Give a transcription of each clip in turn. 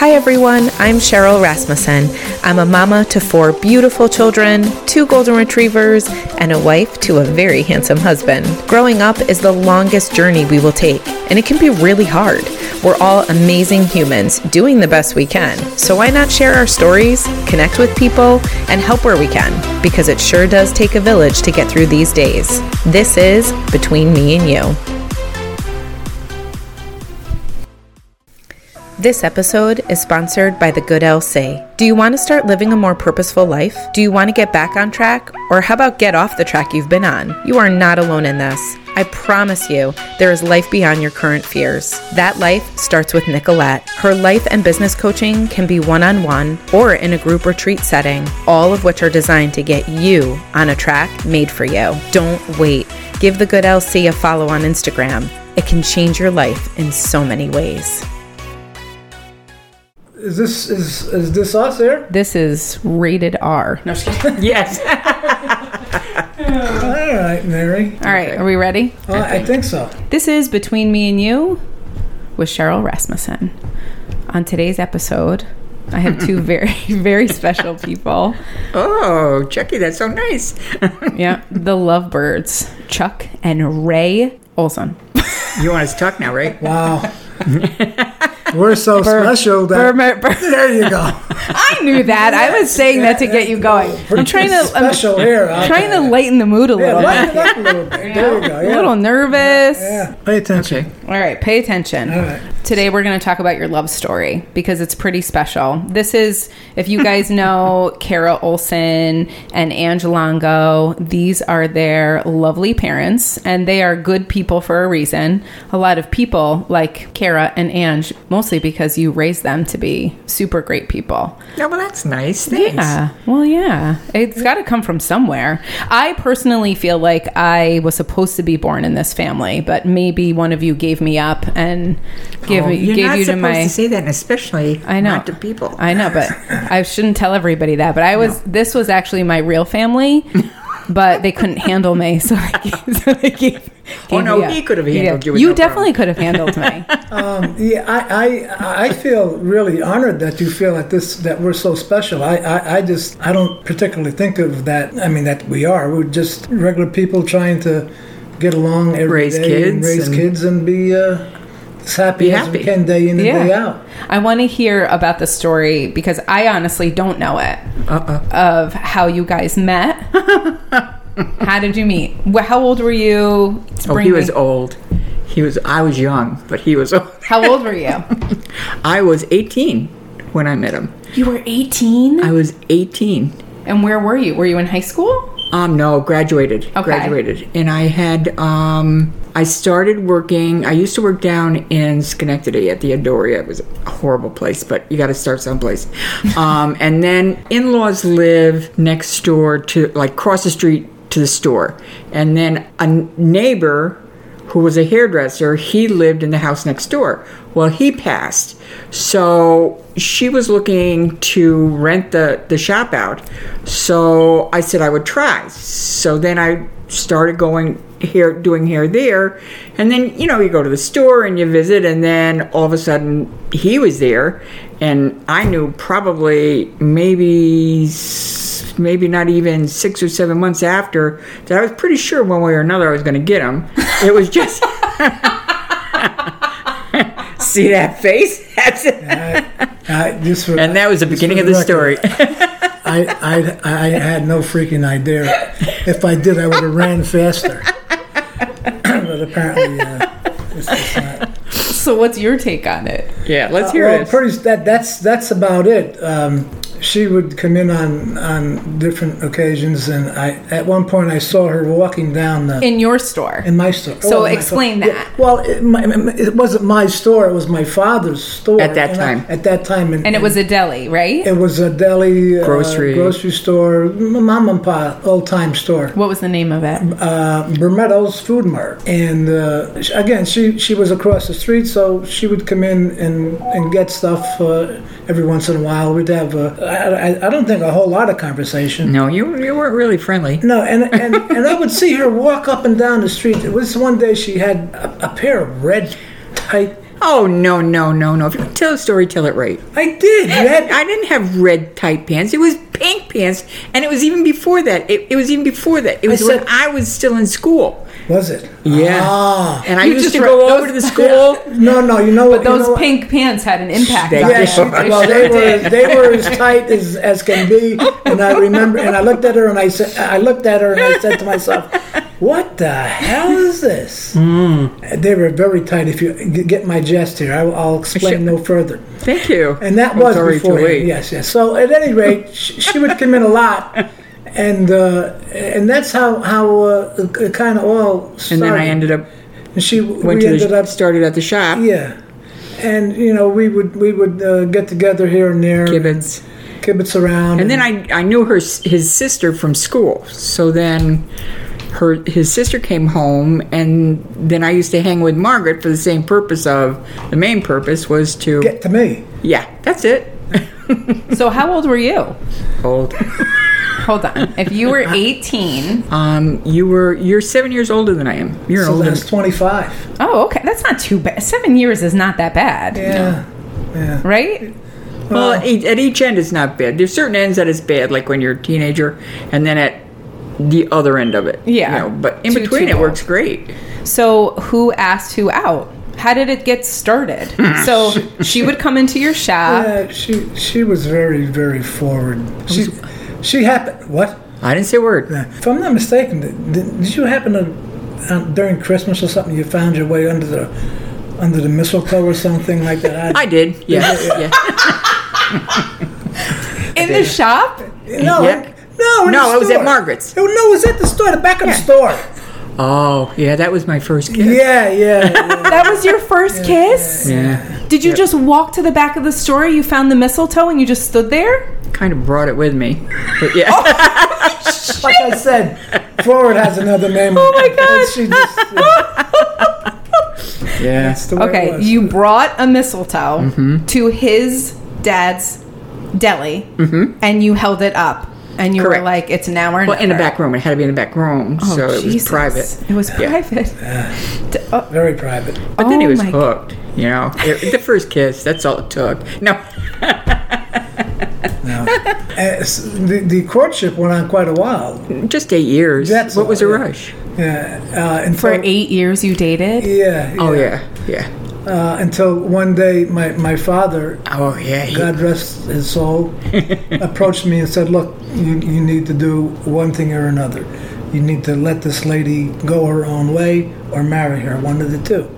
Hi everyone, I'm Cheryl Rasmussen. I'm a mama to four beautiful children, two golden retrievers, and a wife to a very handsome husband. Growing up is the longest journey we will take, and it can be really hard. We're all amazing humans doing the best we can. So why not share our stories, connect with people, and help where we can? Because it sure does take a village to get through these days. This is Between Me and You. This episode is sponsored by The Good LC. Do you want to start living a more purposeful life? Do you want to get back on track? Or how about get off the track you've been on? You are not alone in this. I promise you, there is life beyond your current fears. That life starts with Nicolette. Her life and business coaching can be one on one or in a group retreat setting, all of which are designed to get you on a track made for you. Don't wait. Give The Good LC a follow on Instagram. It can change your life in so many ways. Is this is is this us here? This is rated R. No, Yes. All right, Mary. All right, are we ready? Uh, I think so. This is Between Me and You with Cheryl Rasmussen. On today's episode, I have two very, very special people. oh, Chucky, that's so nice. Yeah, the Lovebirds, Chuck and Rae Olsen. you want us to talk now, right? Wow. We're so special that Bur- bur- there you go. I knew that. I was saying that to get you going. I'm trying to. I'm special here. huh? trying to lighten the mood a Yeah, little lighten bit. it up a little bit. There you go. A little nervous. yeah. Pay attention. Okay. All right, pay attention. All right. Today we're going to talk about your love story because it's pretty special. This is, if you guys know Cara Olsen and Ange Longo, these are their lovely parents and they are good people for a reason. A lot of people like Cara and Ange, mostly because you raised them to be super great people. No, well, that's nice. Thanks. Yeah. Well, yeah. It's got to come from somewhere. I personally feel like I was supposed to be born in this family, but maybe one of you gave me up and gave, Oh, you're gave not you to my. to say that, and especially I know. not to people. I know, but I shouldn't tell everybody that. But I was. This was actually my real family, but they couldn't handle me, so they. So they gave, Oh, no, me up. he could have handled you You no definitely could have handled me. Um, yeah, I, I I feel really honored that you feel that this that we're so special. I, I, I just I don't particularly think of that. I mean that we are. We're just regular people trying to get along every Raise day and raise and- kids and be uh, happy Be as we happy. can day in and day out. I want to hear about the story because I honestly don't know it. Uh-uh. of how you guys met. how did you meet? How old were you? Oh, he was old. He was. I was young, but he was old. How old were you? I was 18 when I met him. you were 18? I was 18. And where were you? Were you in high school? Um, no, graduated. Okay. Graduated, and I had um, I started working. I used to work down in Schenectady at the Adoria. It was a horrible place, but you got to start someplace. um, and then in-laws live next door to, like, cross the street to the store, and then a neighbor who was a hairdresser, he lived in the house next door. Well, he passed. So she was looking to rent the, the shop out. So I said I would try. So then I started going here, doing here, there. And then, you know, you go to the store and you visit, and then all of a sudden he was there. And I knew probably maybe maybe not even six or seven months after that I was pretty sure one way or another I was going to get him. It was just see that face. That's it. I, just for, And that was the beginning for of the record, story. I, I, I had no freaking idea. If I did, I would have ran faster. but apparently, uh, it's just not. So what's your take on it? yeah, let's hear well, it. pretty that that's that's about it. Um, she would come in on on different occasions, and I at one point I saw her walking down the In your store. in my store. So Oh, explain store. that. Yeah, well, it, my, it wasn't my store; it was my father's store At that And I- time. at that time, and it was a deli, right? it was a deli, uh, Grocery. grocery store, m- mom and pop, old time store. what was the name of it? uh, Bermetto's Food Mart. And uh, again, she, she was across the street, so she would come in and, and get stuff uh, every once in a while. We'd have, uh, I, I, I don't think, a whole lot of conversation. no, you you weren't really friendly. No, and, and, and I would see her walk up and down the street. It was one day she had a, a pair of red tight. Oh no no no no! If you tell a story, tell it right. I did. Had I didn't have red tight pants. It was pink pants, and it was even before that. It, it was even before that. It was said- when I was still in school. Was it? Yeah. Ah. And I You used to re- go those- over to the school. No, no. You know what? But you those know what? pink pants had an impact They on did. Yeah, you. well, they were they were as tight as, as can be, and I remember, and I looked at her, and I said, I looked at her, and I said to myself, "What the hell is this?" They were very tight. If you get my jest here, I, I'll explain no further. Thank you. And that I'm was sorry to before. wait. Yes, yes. So at any rate, she, she would come in a lot, and uh, and that's how how uh, it kind of all started. And then I ended up And she went we to ended the up started at the shop. yeah, and you know we would we would uh, get together here and there, Kibitz. kibitz around, And then I, I knew her his sister from school. So then her his sister came home and then I used to hang with Margaret for the same purpose of the main purpose was to get to me. Yeah, that's it. So how old were you? Old. Hold on. If you were 18, Um you were you're 7 years older than I am. You're So older. that's twenty five. oh, okay, that's not too bad. Seven years is not that bad, Yeah, yeah. right? Well, at each, at each end it's not bad. There's certain ends that is bad like when you're a teenager and then at the other end of it. Yeah. You know, but in Too- between too it old. works great. So who asked who out? How did it get started? so she would come into your shop. Yeah, she she was very very forward. She she happened what? I didn't say a word. If I'm not mistaken, did, did you happen to uh, during Christmas or something you found your way under the under the mistletoe or something like that? I did. Yes. yeah. in the shop? no, Yeah. no, in No, the it was at. Margaret's. Oh, no, it was at the store, the back of the store. Oh, yeah, that was my first kiss. Yeah, yeah. yeah. That was your first kiss? Yeah. Did you just walk to the back of the store? You found the mistletoe and you just stood there? Kind of brought it with me. But yeah. Oh. like I said, forward has another name. Oh my God. She just, yeah, yeah. that's the way it Okay, was. you brought a mistletoe mm-hmm. to his dad's deli mm-hmm. and you held it up and you Correct. were like, it's now or Well, in the back room. It had to be in the back room. Oh, so it was private. It was private. D- oh, very private. But then Oh he was my- hooked. You know, It- the first kiss, that's all it took. No. No. Uh, the, the courtship went on quite a while. Just eight years. That's what was a yeah. rush? Yeah, uh, until, for eight years you dated? Yeah, Oh, yeah. Yeah. Uh, until one day, my, my father, Oh, yeah. he- God rest his soul, approached me and said, "Look, you, you need to do one thing or another. You need to let this lady go her own way or marry her, one of the two.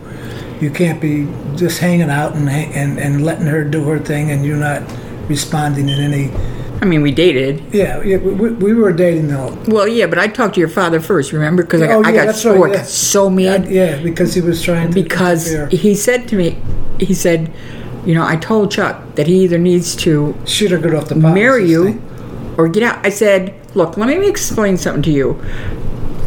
You can't be just hanging out and and, and letting her do her thing and you're not responding in any. I mean, we dated. Yeah, yeah we, we we were dating though. Well, yeah, but I talked to your father first, remember? Because I oh, got, Oh, I yeah, got so, right, I yeah. got so mad. Yeah, because he was trying to because he said to me, he said, you know, I told Chuck that he either needs to shoot her good off the marry you thing. or get out. I said, look, let me explain something to you.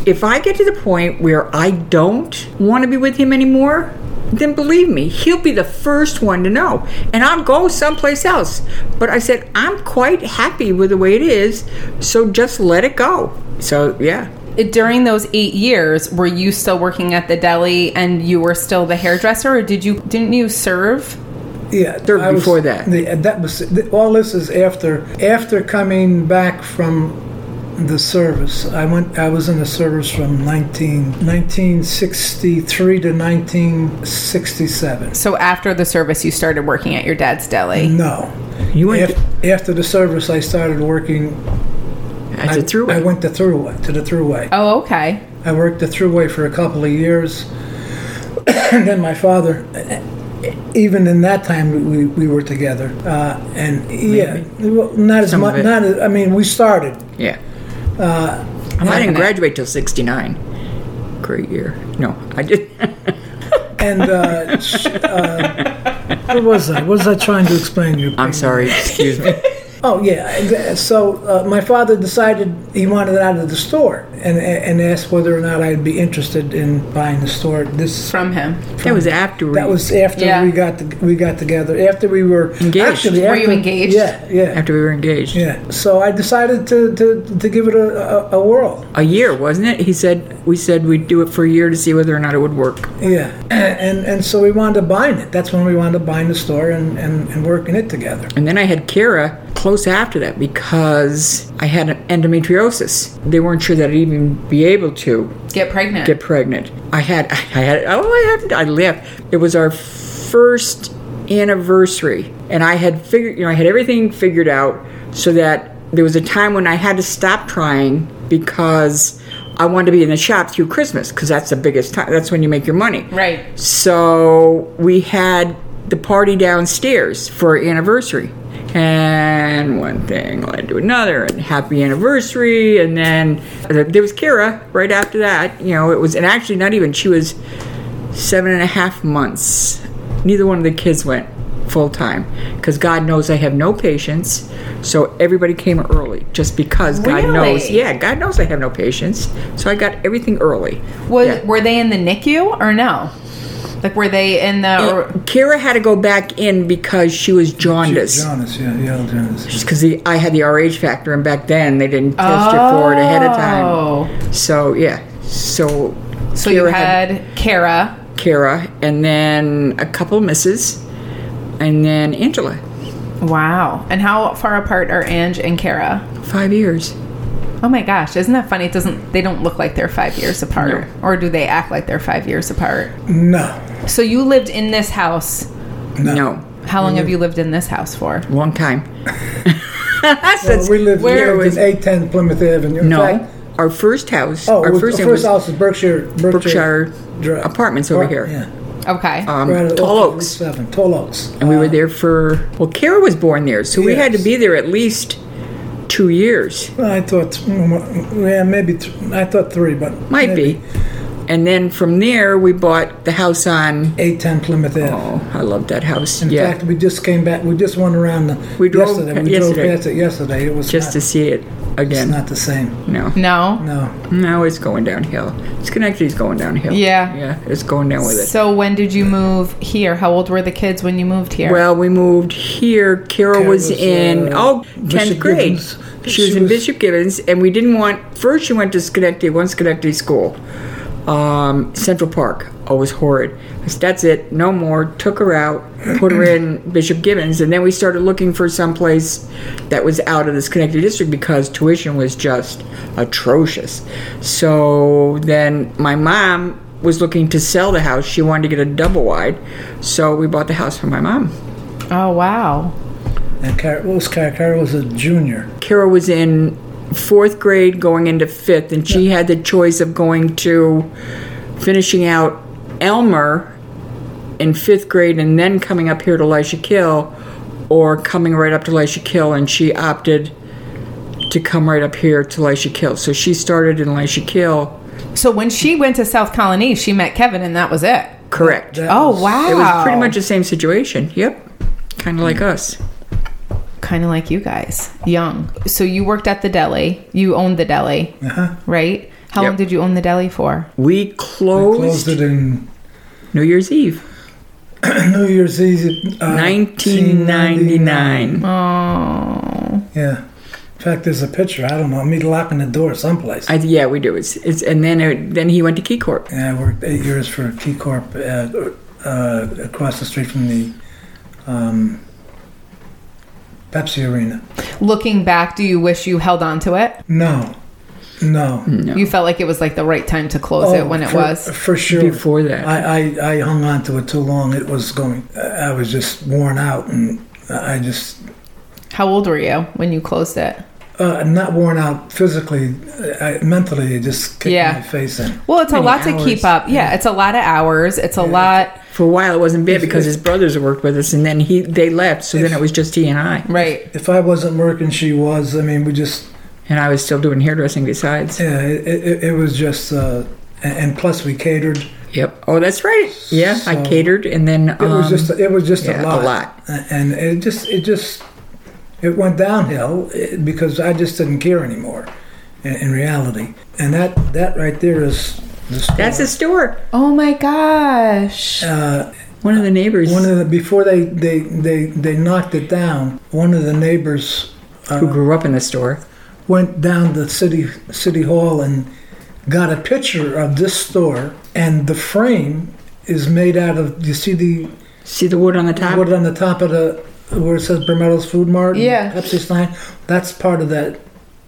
If I get to the point where I don't want to be with him anymore, then believe me, he'll be the first one to know. And I'll go someplace else. But I said, I'm quite happy with the way it is, so just let it go. So, yeah. During those eight years, were you still working at the deli and you were still the hairdresser, or did you didn't you serve? Yeah, Third was- before that. The, that was all. This is after after coming back from the service. I went. I was in the service from 19, 1963 to 1967. So after the service, you started working at your dad's deli. No, You went Af- after the service, I started working. as I, a through I went to throughway to the throughway. Oh, okay. I worked the throughway for a couple of years. and then my father, even in that time, we, we were together. Uh, and yeah, well, not as Some much. Not as, I mean, we started. Yeah. Uh, I didn't graduate till 69. Great year. No, I did. And uh, uh, what was I? What was I trying to explain to you? I'm sorry. Excuse me. Oh yeah. So uh, my father decided he wanted out of the store, and and asked whether or not I'd be interested in buying the store. This From him. That was after we. that was after Yeah. we got to, we got together. After we were Engaged. Actually, Were you engaged? Yeah, yeah, after we were engaged. yeah. So I decided to to, to give it a, a, a whirl. A year, wasn't it? He said we said we'd do it for a year to see whether or not it would work. Yeah, and, and and so we wound up buying it. That's when we wound up buying the store and, and, and working it together. And then I had Cara close after that because I had endometriosis. They weren't sure that I'd even be able to Get pregnant. get pregnant. I had, I had, oh, I had, I left. It was our first anniversary, and I had figured, you know, I had everything figured out so that there was a time when I had to stop trying because I wanted to be in the shop through Christmas because that's the biggest time. That's when you make your money. right. So we had the party downstairs for our anniversary. And one thing led to another, and happy anniversary. And then there was Kira right after that. You know, it was, and actually, not even, she was seven and a half months. Neither one of the kids went full time because God knows I have no patience. So everybody came early just because God knows. Yeah, God knows I have no patience. So I got everything early. Was Yeah. were they in the NICU or no? Like were they in the? Uh, or, Kira had to go back in because she was jaundiced. jaundice. Jonas, yeah, yeah, Jonas. Just because I had the RH factor, and back then they didn't test you for it ahead of oh. time. Oh. So yeah, so So you had Cara. Cara, and then a couple misses, and then Angela. Wow. And how far apart are Ange and Cara? Five years. Oh my gosh, isn't that funny? It doesn't they don't look like they're five years apart. Or do they act like they're five years apart? No, So you lived in this house. No, How long have you lived in this house for? long time. well, Since- we lived, where we lived was in 810 Plymouth Avenue. In no? fact, our first house. oh, our was- first, the name first was house is Berkshire, Berkshire, Berkshire Drive. Apartments over Or- here. Yeah, Okay. Um, right Tall off Oaks. Seven, Tall Oaks. And we were there for well, Cara was born there, so we had to be there at least two years. Well, I thought, mm, yeah, maybe. Th- I thought three, but Might maybe. be. And then from there, we bought the house on. 810 Plymouth Ave. Oh, I love that house. In yeah, fact, we just came back. We just went around the, We drove yesterday. We yesterday. drove past it yesterday. It was just not, to see it again. it's not the same. no, no. No, no, it's going downhill. It's Schenectady's going downhill. Yeah. yeah, it's going down with it. So when did you move here? How old were the kids when you moved here? Well, we moved here. Carol, Cara was, was, in uh, oh 10th Bishop grade. Gibbons. She was She in Bishop Gibbons, and we didn't want. First, she went to Schenectady, one Schenectady school, um, Central Park. always horrid. Said, That's it, no more. Took her out, put her in Bishop Gibbons, and then we started looking for someplace that was out of the Schenectady district because tuition was just atrocious. So then my mom was looking to sell the house. She wanted to get a double wide, so we bought the house for my mom. oh wow. and Cara, what was Cara? Cara was a junior. Cara was in fourth grade going into fifth, and she had the choice of going to finishing out Elmer in fifth grade and then coming up here to Elisha Kill, or coming right up to Elisha Kill, and she opted to come right up here to Elisha Kill. So she started in Elisha Kill. So when she went to South Colonie, she met Kevin and that was it. Correct. Oh, that Oh was- wow. It was pretty much the same situation. Yep. Kind of like hmm. us. Kind of like you guys. Young. So you worked at the deli. You owned the deli, Uh-huh. right? How Yep. long did you own the deli for? We closed, Closed it in New Year's Eve, New Year's Eve. Uh, 1999. Oh. Yeah. In fact, there's a picture. I don't know. Me locking the door someplace. I, yeah, we do. It's, it's and then it, then he went to Key Corp. yeah, I worked eight years for Key Corp uh, uh, across the street from the um, Pepsi Arena. Looking back, do you wish you held on to it? No, no. No. You felt like it was like the right time to close it oh, when it Oh, for, was. for sure. Before that. I, I, I hung on to it too long. It was going. I was just worn out, and I just How old were you when you closed it? Uh, not worn out physically. I, mentally, it just kicked Yeah. my face in. Well, it's a Many lot to keep up. Yeah, it's a lot of hours. It's a lot. For a while, it wasn't bad because his brothers worked with us, and then he they left. So then it was just he and I, Right. If I wasn't working, she was. I mean, we just and I was still doing hairdressing besides. yeah. It, it, it was just. Uh, and, and plus, we catered. Yep. Oh, that's right. Yeah, I catered, and then It was um, just. It was just yeah, a a lot. lot. And it just. It just. It went downhill eh, because I just didn't care anymore, in, in reality. And that that right there is the store. That's a store. Oh my gosh. uh, One of the neighbors one of the before they, they they they knocked it down. One of the neighbors who grew up in the store. went down to city city hall and got a picture of this store, and the frame is made out of. You see the See the wood on the top? wood on the top of the where it says Bermetto's Food Mart. and Yeah. Pepsi sign. That's part of that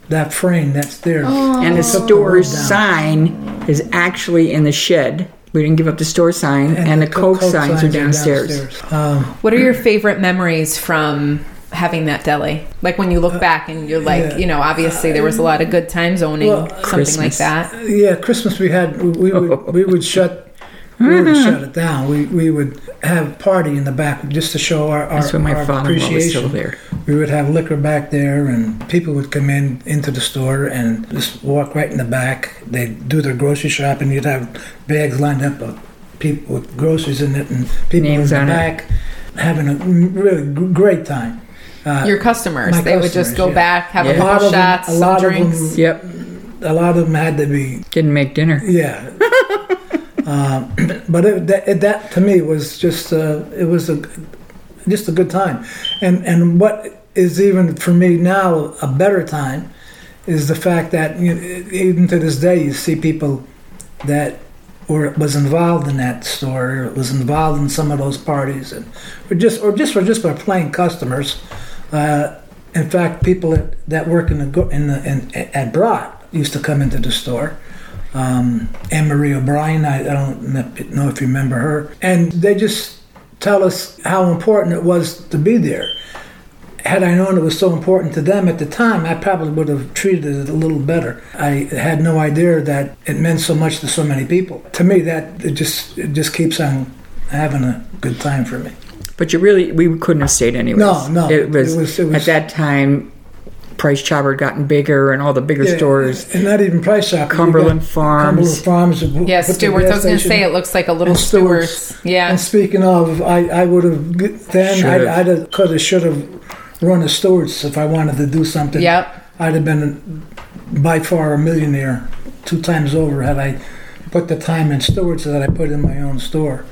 that frame that's there. And the store the store's wood down. sign is actually in the shed. We didn't give up the store sign, and, the Coke, signs, are downstairs. Um, What are your favorite memories from having that deli? Like when you look back and you're like, yeah. you know, obviously there was a lot of good times owning Well, something like that. yeah, Christmas we had we would we would shut. We would shut it down. We, we would have party in the back just to show our, our, That's when my our father-in-law was appreciation. still there. We would have liquor back there, and people would come in into the store and just walk right in the back. They'd do their grocery shopping. You'd have bags lined up of people with groceries in it, and people Names in the on it. back having a really great time. Uh, Your customers, they would just go yeah. back, have Yeah. a a couple of them, shots, a some lot of drinks. them, Yep. a lot of them had to be Didn't make dinner. yeah. Um, but it, that, it, that to me was just uh, it was a just a good time, and and what is even for me now a better time is the fact that you know, even to this day you see people that were was involved in that store, or was involved in some of those parties, and or just or just or just by plain customers. Uh, in fact, people that, that work in the in the in, at Brat used to come into the store. Um, Anne Marie O'Brien, I, I don't know if you remember her, and they just tell us how important it was to be there. Had I known it was so important to them at the time, I probably would have treated it a little better. I had no idea that it meant so much to so many people. To me, that it just it just keeps on having a good time for me. But you really, we couldn't have stayed anyways. No, no, It was, it was- it was- at that time, Price Chopper had gotten bigger, and all the bigger Yeah, stores. and not even Price Chopper. Cumberland Farms. Cumberland Farms. Yeah, Stewart's. I was going to say it looks like a little and Stewart's. Yeah. And speaking of, I, I would have then Should've. I'd, I'd could have should have run a Stewart's if I wanted to do something. Yep. I'd have been by far a millionaire two times over had I put the time in Stewart's that I put in my own store.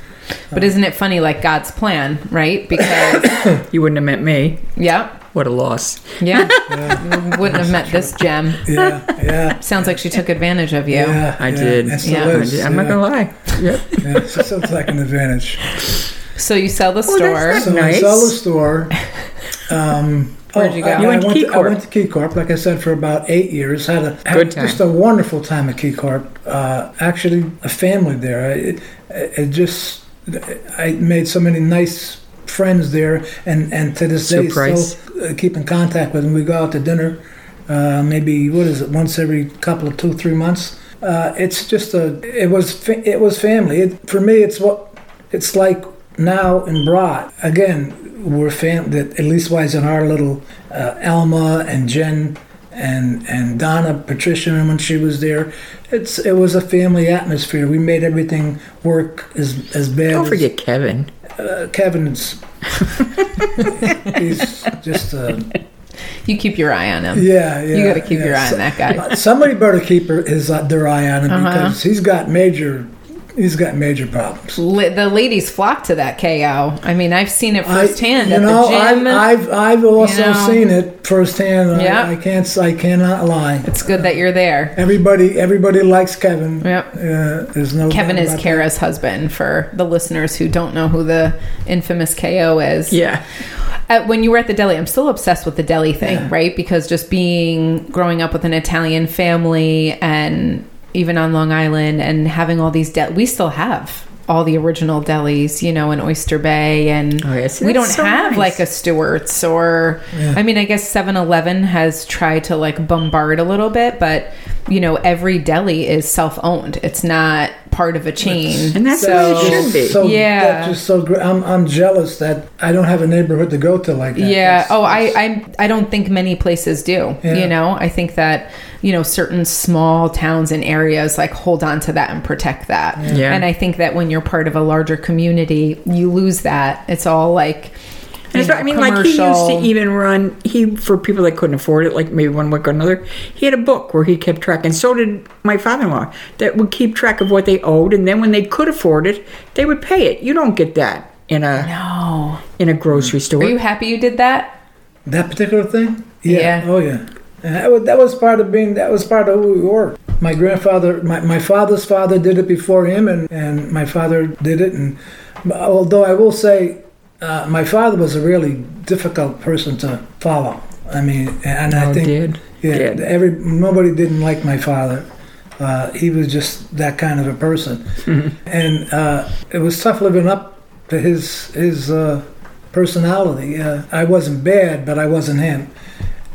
But isn't it funny, like God's plan, right? Because, You wouldn't have met me. Yeah. What a loss. yeah, You wouldn't have met this gem. Yeah, yeah. Sounds like she took advantage of you. Yeah, I yeah, did. and Yeah. I did. I'm not gonna lie. Yep. Yeah, so it sounds like an advantage. So you sell the Oh, that's store. not- So Nice. I sell the store. Um, Where'd you go? I, You went I to went Key I went to Key Corp, like I said, for about eight years. Had a had Good time. just a wonderful time at Key Corp. Uh, actually, a family there. It, it just I made so many nice friends there, and and to this day Surprise. still uh, keep in contact with them. We go out to dinner, uh, maybe what is it, once every couple of two three months. Uh, it's just a it was it was family. It, for me, it's what it's like now in Broad. Again, we're fam that at least wise in our little uh, Alma and Jen and and Donna Patricia when she was there. It's it was a family atmosphere. We made everything work as as bad. Don't as, forget Kevin. uh, Kevin's. he's just uh, You keep your eye on him. yeah, yeah. You got to keep yeah. your eye So- on that guy. Somebody better keep her- his uh, their eye on him Uh-huh. because he's got major he's got major problems. Li- The ladies flock to that KO. I mean, I've seen it I- firsthand you at know, the gym. I've, I've I've also You know. seen it firsthand. Yeah. I, I can't I cannot lie. it's good that you're there. Everybody everybody likes Kevin. Yep. Uh, there's no Kevin is about Cara's husband for the listeners who don't know who the infamous KO is. Yeah. Uh, when you were at the deli, I'm still obsessed with the deli thing, Yeah. right? Because just being growing up with an Italian family and even on Long Island and having all these del we still have all the original delis, you know, in Oyster Bay and Oh. See, we don't so have nice. like a Stewart's or Yeah. I mean, I guess 7-Eleven has tried to like bombard a little bit, but you know, every deli is self-owned. It's not part of a chain. And that's the so, way it should be. So Yeah. that's just so great. I'm I'm jealous that I don't have a neighborhood to go to like that. Yeah. That's- Oh, I, I I don't think many places do. Yeah. You know, I think that you know certain small towns and areas like hold on to that and protect that. Yeah. And I think that when you're part of a larger community, you lose that. It's all like And it's, know, I mean, like he used to even run he for people that couldn't afford it, like maybe one week or another. He had a book where he kept track, and so did my father-in-law that would keep track of what they owed, and then when they could afford it, they would pay it. You don't get that in a No. in a grocery store. Are you happy you did that? That particular thing? Yeah. Oh yeah. And that was, that was part of being. That was part of who we were. My grandfather, my, my father's father did it before him, and, and my father did it. And although I will say, uh, my father was a really difficult person to follow. I mean, and I Oh, think did? yeah, Did. every nobody didn't like my father. Uh, he was just that kind of a person, Mm-hmm. and uh, it was tough living up to his his uh, personality. Uh, I wasn't bad, but I wasn't him,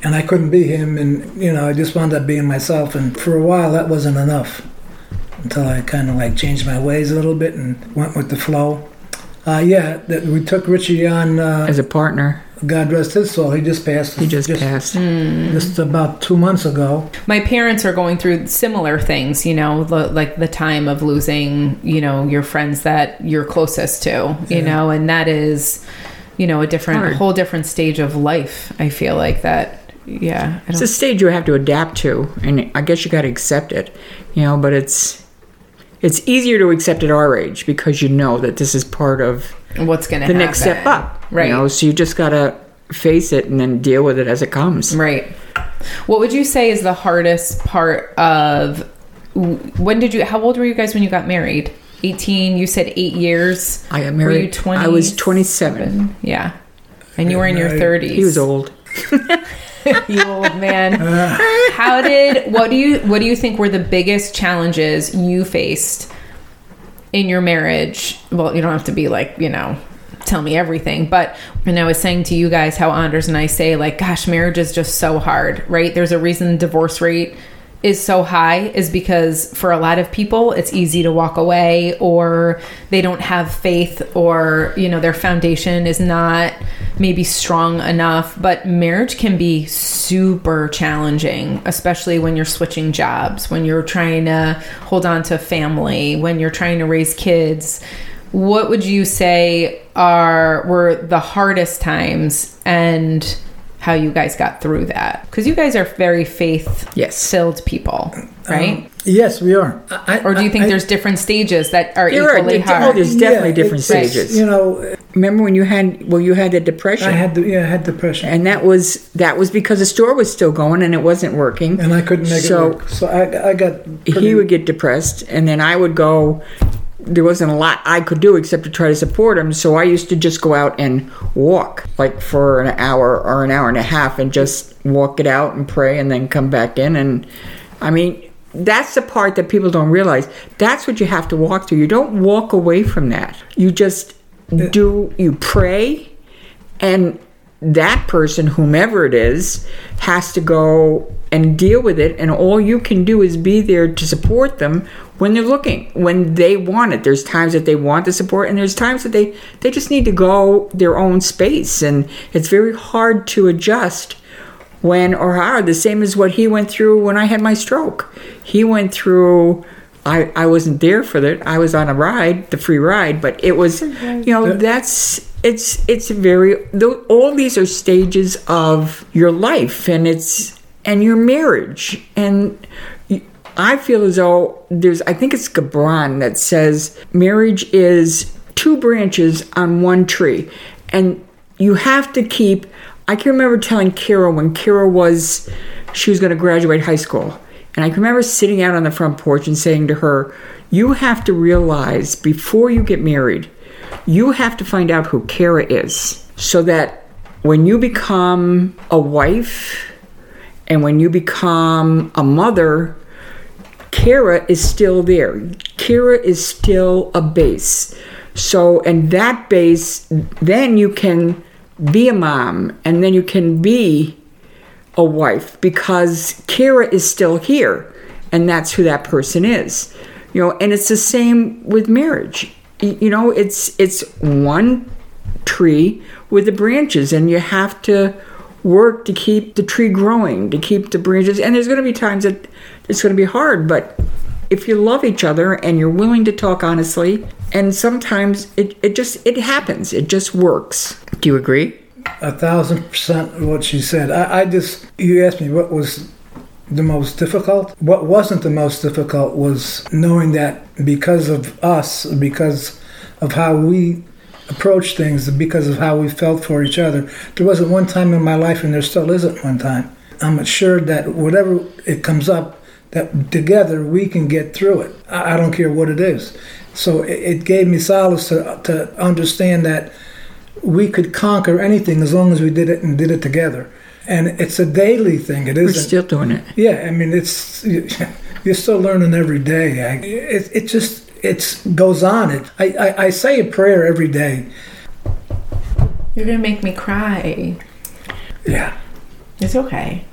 and I couldn't be him. And you know, I just wound up being myself. And for a while, that wasn't enough until I kind of like changed my ways a little bit and went with the flow. Uh, yeah, that we took Richie on. Uh, as a partner? God rest his soul. He just passed. He just, passed. just about two months ago. My parents are going through similar things, you know, like the time of losing, you know, your friends that you're closest to, you Yeah. know, and that is, you know, a different, Hard. whole different stage of life. I feel like that. Yeah. It's a stage you have to adapt to, and I guess you got to accept it, you know. But it's it's easier to accept at our age because you know that this is part of what's going to the happen. next step up, Right. You know, so you just got to face it and then deal with it as it comes. Right. What would you say is the hardest part of when did you how old were you guys when you got married? 18, you said 8 years. I got Were you married. I was 27. Yeah. And you were in your 30s. He was old. you old man. How did what do you what do you think were the biggest challenges you faced in your marriage? Well, you don't have to be like, you know, tell me everything, but and I was saying to you guys how Anders and I say like, gosh, marriage is just so hard, right? There's a reason divorce rate is so high is because for a lot of people it's easy to walk away or they don't have faith or you know their foundation is not maybe strong enough. But marriage can be super challenging especially when you're switching jobs when you're trying to hold on to family when you're trying to raise kids. What would you say are were the hardest times? And how you guys got through that because you guys are very faith Yes. filled people um, right Yes, we are. I, or do you think I- there's different stages that are There are. equally There- oh, hard there's definitely different stages. You know, Remember when you had well, you had the depression, I had the, yeah, I had depression, and that was that was because the store was still going and it wasn't working. and I couldn't make So- it work. So I, I got. he would get depressed and then i would go there wasn't a lot i could do except to try to support him so i used to just go out and walk like for an hour or an hour and a half and just walk it out and pray and then come back in. And i mean that's the part that people don't realize. That's what you have to walk through. You don't walk away from that. You just uh, do you pray and that person, whomever it is, has to go and deal with it. And all you can do is be there to support them when they're looking, when they want it. There's times that they want the support, and there's times that they, they just need to go their own space. And it's very hard to adjust when or how. The same as what he went through when I had my stroke. He went through. I, I wasn't there for it. I was on a ride, the free ride, but it was, you know, that's it's it's very. All these are stages of your life, and it's and your marriage, and I feel as though there's. I think it's Gibran that says marriage is two branches on one tree, and you have to keep. I can remember telling Kira when Kira was she was going to graduate high school. And I can remember sitting out on the front porch and saying to her, You have to realize before you get married, you have to find out who Cara is so that when you become a wife and when you become a mother, Cara is still there. Cara is still a base. So, and that base, then you can be a mom and then you can be a wife because Cara is still here and that's who that person is. You know, and it's the same with marriage. You know, it's it's one tree with the branches and you have to work to keep the tree growing, to keep the branches and there's going to be times that it's going to be hard, but if you love each other and you're willing to talk honestly and sometimes it, it just it happens it just works do you agree a thousand percent what she said. I, I just, you asked me what was the most difficult. What wasn't the most difficult was knowing that because of us, because of how we approach things, because of how we felt for each other. There wasn't one time in my life, and there still isn't one time. I'm assured that whatever it comes up, that together we can get through it. I, don't care what it is. So it, gave me solace to, to understand that we could conquer anything as long as we did it and did it together. And it's a daily thing. It is. We're still doing it. Yeah, I mean, it's you're still learning every day. It, it just it goes on. It I, I, I say a prayer every day. You're gonna make me cry. Yeah. It's okay.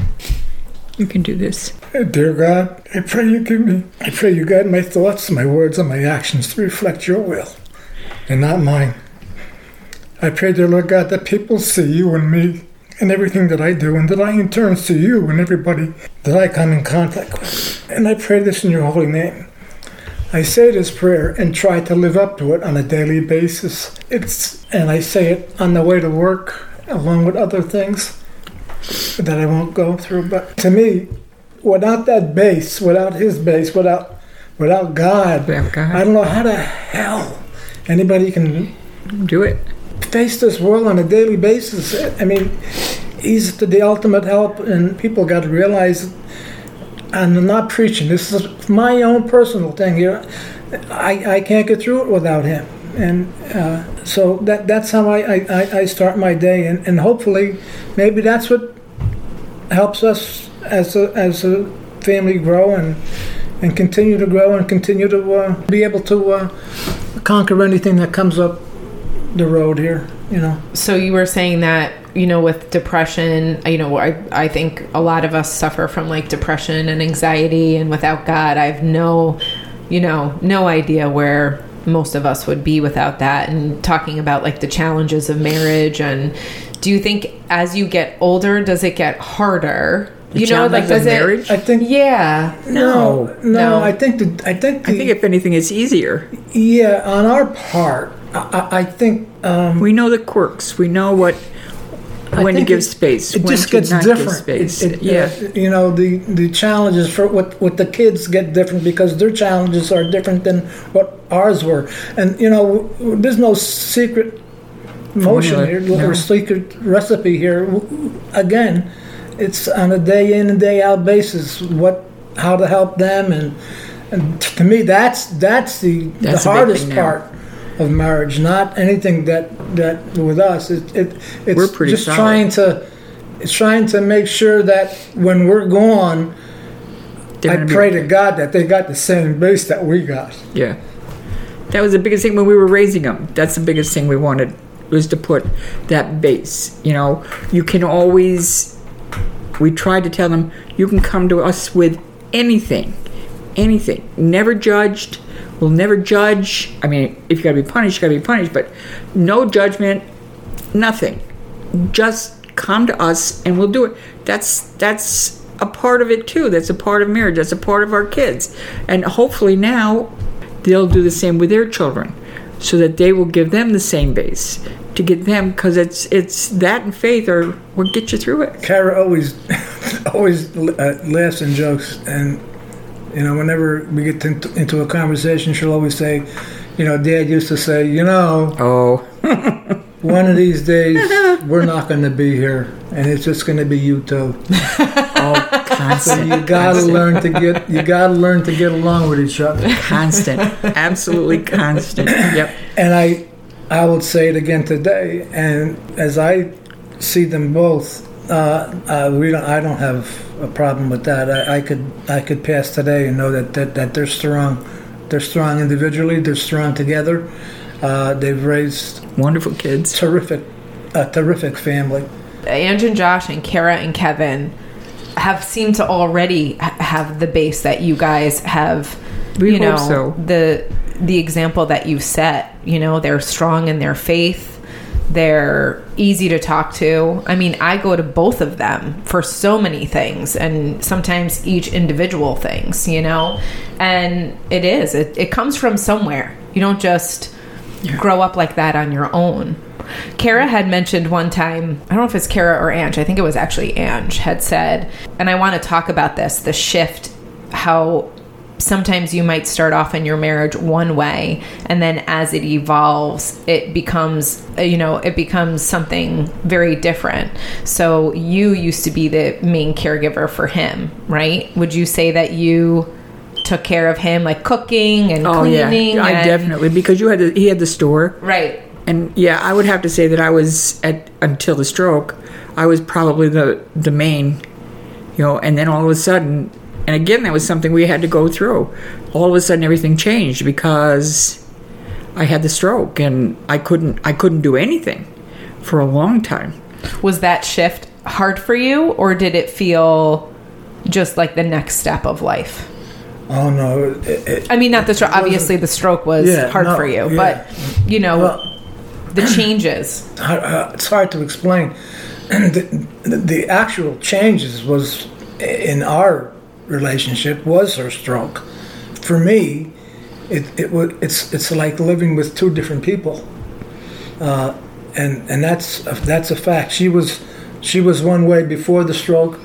You can do this. Dear God, I pray you give me. I pray you guide my thoughts, my words, and my actions to reflect your will, and not mine. I pray, dear Lord God, that people see you and me and everything that I do, and that I in turn see you and everybody that I come in contact with. And I pray this in your holy name. I say this prayer and try to live up to it on a daily basis. It's and I say it on the way to work along with other things that I won't go through. But to me, without that base, without his base, without without God, Without God. I don't know how the hell anybody can Do it. face this world on a daily basis. I mean, he's the, the ultimate help, and people got to realize. And I'm not preaching. This is my own personal thing here. I, I can't get through it without him, and uh, so that that's how I, I, I- start my day, and, and hopefully, maybe that's what helps us as a as a family grow and and continue to grow and continue to uh, be able to uh, conquer anything that comes up the road here. You know. So you were saying that you know with depression, you know, I I think a lot of us suffer from like depression and anxiety, and without God, I have no, you know, no idea where most of us would be without that. And talking about like the challenges of marriage, and do you think as you get older, does it get harder? The you know, like challenges of does it? I think Yeah. no, no. No. I think the, I think the, I think if anything, it's easier. yeah. On our part, I, I- I think um, We know the quirks. We know what I when think give it- space. It just gets different. space. It- it, yeah. uh, you know the the challenges for what what the kids get different because their challenges are different than what ours were, and you know there's no secret motion Formula, here no. or secret recipe here. Again, it's on a day in and day out basis what how to help them and. And to me, that's that's the That's the hardest part of marriage. Not anything that that with us. It, it it's We're pretty just solid. trying to it's trying to make sure that when we're gone, They're I pray to God that they got the same base that we got. Yeah. That was the biggest thing when we were raising them. That's the biggest thing we wanted was to put that base. You know, you can always. We tried to tell them you can come to us with anything, anything. Never judged. We'll never judge. I mean, if you got to be punished, you got to be punished. But no judgment, nothing. Just come to us and we'll do it. That's that's a part of it too. That's a part of marriage. That's a part of our kids. And hopefully now they'll do the same with their children so that they will give them the same base to get them because it's it's that and faith are what get you through it Cara always always uh, laughs and jokes, and you know whenever we get to, into a conversation, she'll always say, you know, Dad used to say, you know, oh one of these days we're not going to be here, and it's just going to be you too. oh So you got to constant, learn to get you got to learn to get along with each other. constant absolutely constant yep And I, I would say it again today. And as I see them both, uh, uh, we don't. I don't have a problem with that. I, I could, I could pass today and know that, that that they're strong. They're strong individually. They're strong together. Uh, they've raised wonderful kids terrific, a terrific family. Ange and Josh and Cara and Kevin have seemed to already have the base that you guys have. We you know so. the the example that you set. You know they're strong in their faith. They're easy to talk to. I mean, I go to both of them for so many things, and sometimes each individual things. You know, and it is it, it comes from somewhere. You don't just grow up like that on your own. Cara had mentioned one time, I don't know if it's Cara or Ange, I think it was actually Ange, had said, and I want to talk about this the shift, how sometimes you might start off in your marriage one way and then as it evolves it becomes uh, you know it becomes something very different. So you used to be the main caregiver for him right? Would you say that you took care of him like cooking and Oh cleaning yeah, I and- definitely because you had the, he had the store, right. And yeah, I would have to say that I was at until the stroke, I was probably the the main, you know, and then all of a sudden, and again that was something we had to go through. All of a sudden, everything changed because I had the stroke and I couldn't I couldn't do anything for a long time. was that shift hard for you or did it feel just like the next step of life Oh no, it, it, I mean, not the stroke. Obviously, the stroke was Yeah, hard no, for you, yeah. but you know, Well- the changes. uh, it's hard to explain. the, the, the actual changes was in our relationship was her stroke. For me, it, it was it's it's like living with two different people, uh, and and that's that's a fact. She was she was one way before the stroke,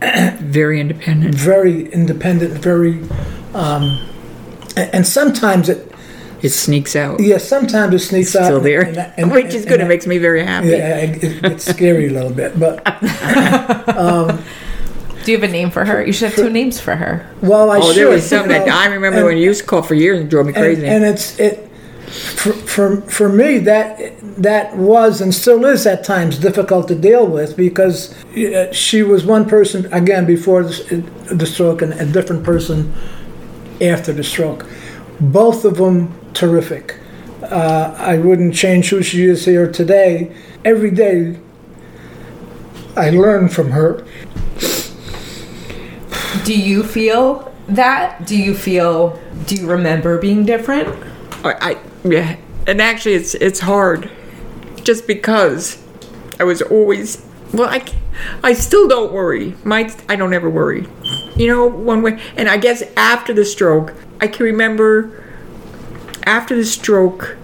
Very independent. very independent, very, um, and, and sometimes it It sneaks out. yeah sometimes it sneaks out Still there, and that- and- which is and good. It makes me very happy. Yeah, it, it, it's scary a little bit, but Do you have a name for her? You should have two names for her. well, I Oh, should. there was some that you know, I remember and- when you used to call for years and drove me crazy. and it's it for, for for me that that was and still is at times difficult to deal with because uh, she was one person again before the, the stroke and a different person after the stroke. Both of them terrific. Uh, I wouldn't change who she is here today. Every day, I learn from her. Do you feel that? Do you feel? Do you remember being different? I, I yeah, and actually, it's it's hard, just because I was always well. I I still don't worry. My I don't ever worry. You know, one way. And I guess after the stroke, I can remember. After the stroke,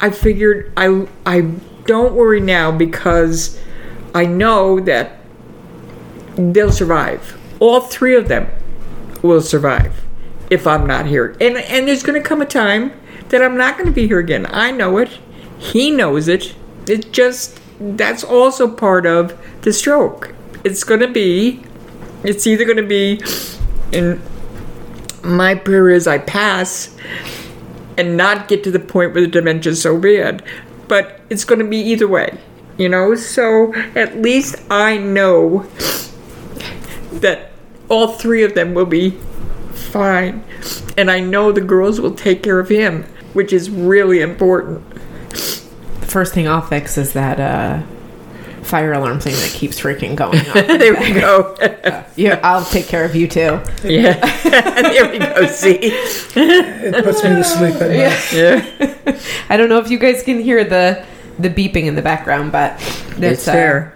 I figured I I don't worry now because I know that they'll survive. All three of them will survive if I'm not here. And and there's going to come a time that I'm not going to be here again. I know it. He knows it. It just that's also part of the stroke. It's going to be it's either going to be in my prayer is I pass and not get to the point where the dementia's so bad. But it's going to be either way, you know? So at least I know that all three of them will be fine. And I know the girls will take care of him, which is really important. The first thing I'll fix is that uh, fire alarm thing that keeps freaking going off. there we go. yeah, I'll take care of you too. yeah. there we go. See? It puts me to sleep at night. Yeah. I don't know if you guys can hear the the beeping in the background, but it's, It's uh, there.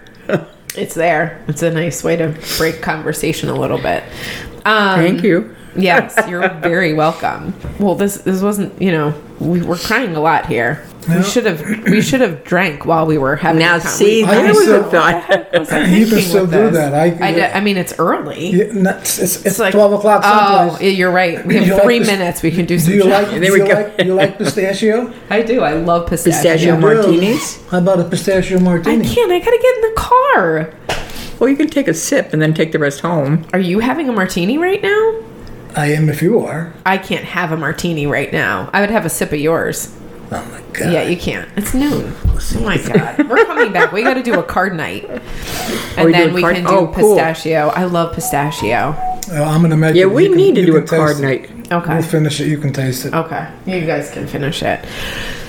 It's there. It's a nice way to break conversation a little bit. Um, Thank you. Yes, you're very welcome. Well, this this wasn't. You know, we were crying a lot here. We should have we should have drank while we were having. Now a see, I there can was a still- thought. I You can thinking still with do this? that. I- I, d- I mean, it's early. Yeah, no, it's, it's, it's It's like 12 o'clock Oh, you're right. We Do you have like three pis- minutes. We can do some. do you like, do There we you go. like, you like pistachio? I do. I love pistachio. Pistachio martinis. How about a pistachio martini? I can't. I gotta get in the car. Well, you can take a sip and then take the rest home. Are you having a martini right now? I am if you are. I can't have a martini right now. I would have a sip of yours. Oh my god. Yeah, you can't. It's noon. Oh my god. We're coming back. We got to do a card night. And we do then we card- can do oh, cool. pistachio. I love pistachio. Well, I'm gonna make Yeah, it. we You can- need to do a can taste card it. night. Okay. We'll finish it. You can taste it. Okay. You guys can finish it.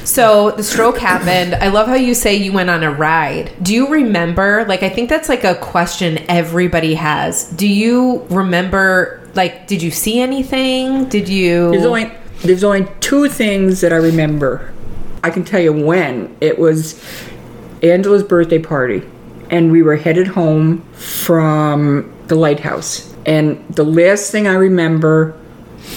So the stroke happened. I love how you say you went on a ride. Do you remember? Like, I think that's like a question everybody has. Do you remember? Like, did you see anything? Did you? There's only there's only two things that I remember. I can tell you when it was Angela's birthday party, and we were headed home from the lighthouse. And the last thing I remember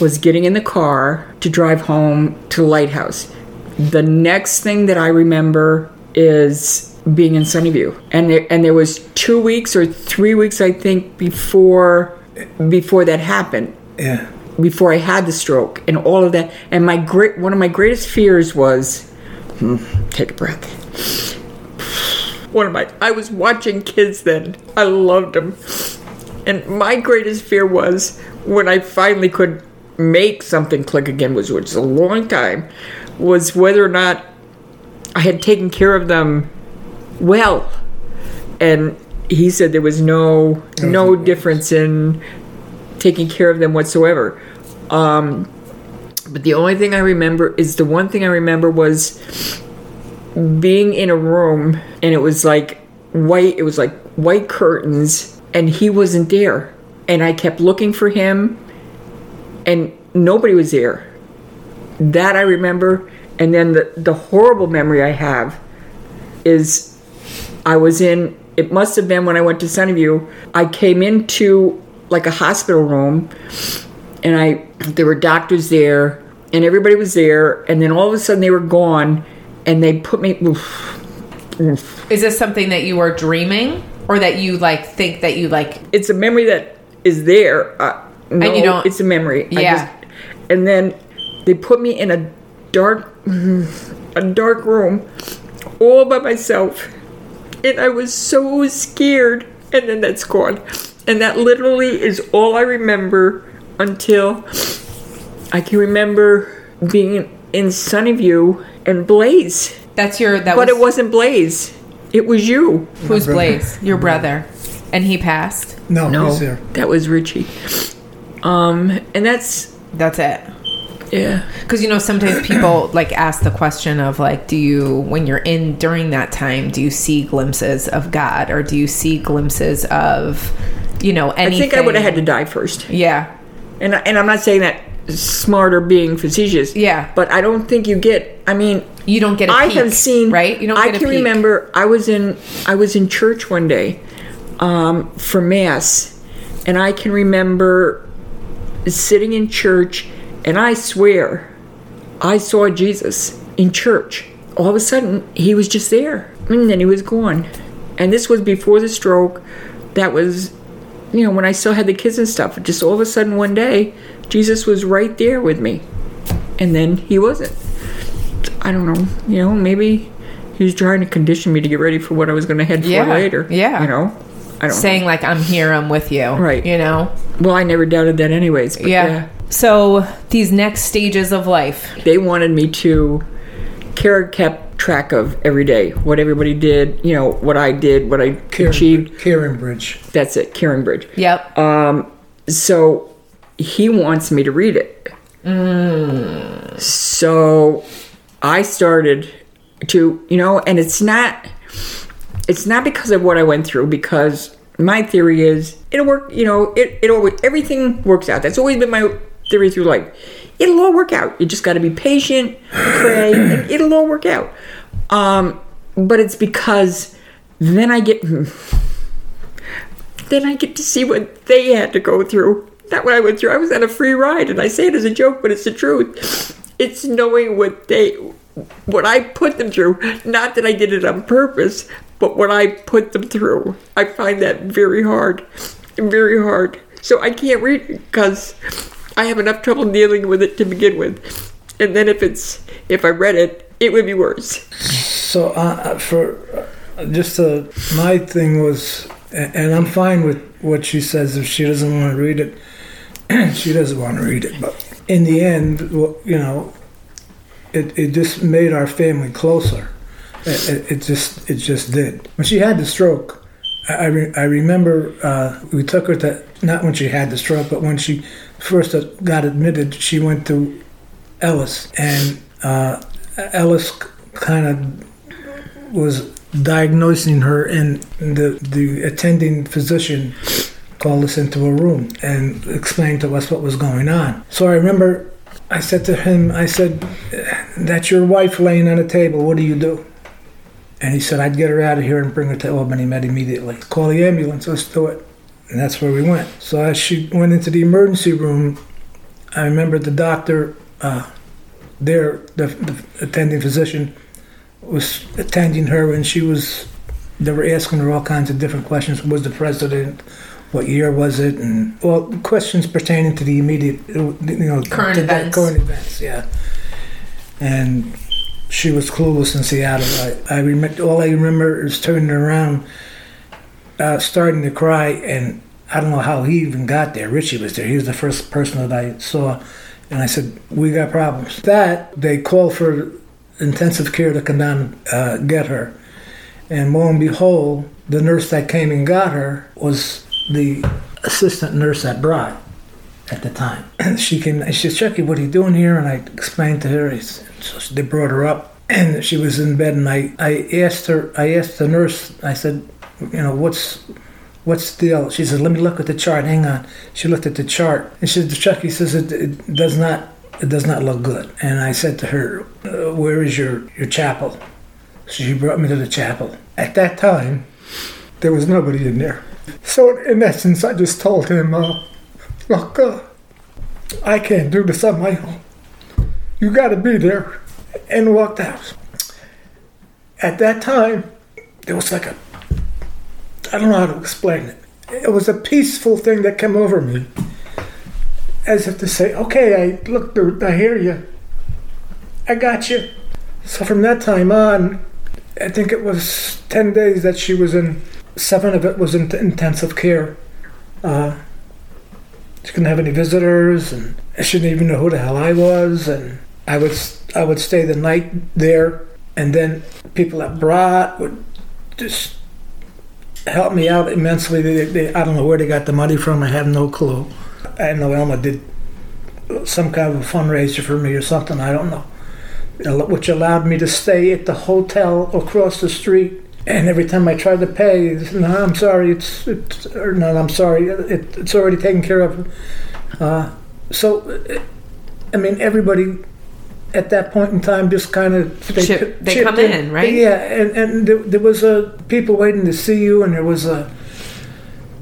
was getting in the car to drive home to the lighthouse. The next thing that I remember is being in Sunnyview, and there, and there was two weeks or three weeks, I think, before before that happened. Yeah. Before I had the stroke and all of that, and my great one of my greatest fears was, hmm, take a breath. One of my I was watching kids then. I loved them, and my greatest fear was when I finally could make something click again, was which is a long time, was whether or not I had taken care of them well. And he said there was no no difference in taking care of them whatsoever. Um, but the only thing I remember is the one thing I remember was being in a room and it was like white it was like white curtains and he wasn't there and I kept looking for him and nobody was there. That I remember and then the, the horrible memory I have is I was in, it must have been when I went to Sunnyview, I came into like a hospital room and I, there were doctors there and everybody was there and then all of a sudden they were gone and they put me, oof, oof. Is this something that you are dreaming or that you like think that you like it's a memory that is there. Uh, no, you don't- it's a memory. I Yeah. just- and then they put me in a dark, a dark room, all by myself, and I was so scared. And then that's gone, and that literally is all I remember until I can remember being in Sunnyview and Blaze. that's your that But was it wasn't Blaze. It was you. who's brother. Blaze? Your brother. And he passed. No, No, he's there. that was Richie. Um, and that's That's it. yeah. Because you know, sometimes people like ask the question of like, do you, when you're in during that time, do you see glimpses of God or do you see glimpses of, you know, I think I would have had to die first. Yeah, And and I'm not saying that smarter being facetious. Yeah. But I don't think you get. I mean, you don't get. I peek, have seen. right. You don't. I can remember. I was in. I was in church one day, um, for mass, and I can remember sitting in church, and I swear, I saw Jesus in church. All of a sudden, he was just there, and then he was gone. And this was before the stroke. That was, you know, when I still had the kids and stuff. Just all of a sudden, one day, Jesus was right there with me, and then he wasn't. I don't know. You know, maybe he was trying to condition me to get ready for what I was going to head for Yeah, later. yeah. You know, I don't. saying like, "I'm here. I'm with you." Right. You know. know. Well, I never doubted that, anyways. But Yeah. yeah. So these next stages of life. they wanted me to Cara kept track of every day what everybody did, you know, what I did, what I achieved. CaringBridge. That's it, CaringBridge. Yep. Um, so he wants me to read it. So I started to, you know, and it's not, it's not because of what I went through. Because my theory is it'll work. You know, it it always everything works out. That's always been my theory through life. It'll all work out. You just got to be patient, pray, and it'll all work out. Um, but it's because then I get then I get to see what they had to go through. Not what I went through. I was on a free ride, and I say it as a joke, but it's the truth. It's knowing what they, what I put them through. Not that I did it on purpose, but what I put them through. I find that very hard, very hard. So I can't read because I have enough trouble dealing with it to begin with, and then if it's if I read it, it would be worse. So uh, for uh, just uh, my thing was, and I'm fine with what she says. If she doesn't want to read it, she doesn't want to read it. But in the end, you know, it it just made our family closer. It, it, it just it just did. When she had the stroke, I I, re- I remember uh, we took her to not when she had the stroke, but when she first got admitted, she went to Ellis, and uh, Ellis kind of was diagnosing her, and the the attending physician called us into a room and explained to us what was going on. So I remember I said to him, I said, "That's your wife laying on a table. What do you do?" And he said, "I'd get her out of here and bring her to Albany Med immediately. Call the ambulance. Let's do it." And that's where we went. So as she went into the emergency room, I remember the doctor uh, there, the, the attending physician was attending her, and she was. They were asking her all kinds of different questions. Was the president? What year was it? And well, questions pertaining to the immediate, you know, Current events. Current events, yeah. And she was clueless in Seattle. I, I remember all I remember is turning around, uh, starting to cry, and I don't know how he even got there. Richie was there. He was the first person that I saw, and I said, "We got problems." That they called for intensive care to come down and uh, get her, and lo and behold, the nurse that came and got her was the assistant nurse at Broad at the time. She came, and she said, Chucky, what are you doing here? And I explained to her, so they brought her up, and she was in bed, and I, I asked her, I asked the nurse, I said, you know, what's, what's the deal? She says, let me look at the chart, hang on. She looked at the chart, and she said, Chucky says it, it does not, it does not look good. And I said to her, uh, where is your, your chapel? So she brought me to the chapel. At that time, there was nobody in there. So in essence, I just told him, uh, look, uh, I can't do this on my own. You got to be there, and walked out. At that time, there was like a, I don't know how to explain it. It was a peaceful thing that came over me, as if to say, okay, I look, I hear you, I got you. So from that time on, I think it was 10 days that she was in, seven of it was in intensive care. Uh, she couldn't have any visitors, and she didn't even know who the hell I was. And I would I would stay the night there, and then people that brought would just help me out immensely. They, they, I don't know where they got the money from. I have no clue. I know Elma did some kind of a fundraiser for me or something. I don't know, which allowed me to stay at the hotel across the street. And every time I tried to pay, no, I'm sorry, it's, it's or no, I'm sorry, it, it's already taken care of. Uh, so, I mean, everybody at that point in time just kind of they, Chip- they chipped come in, right? Yeah, and, and there, there was a people waiting to see you, and there was a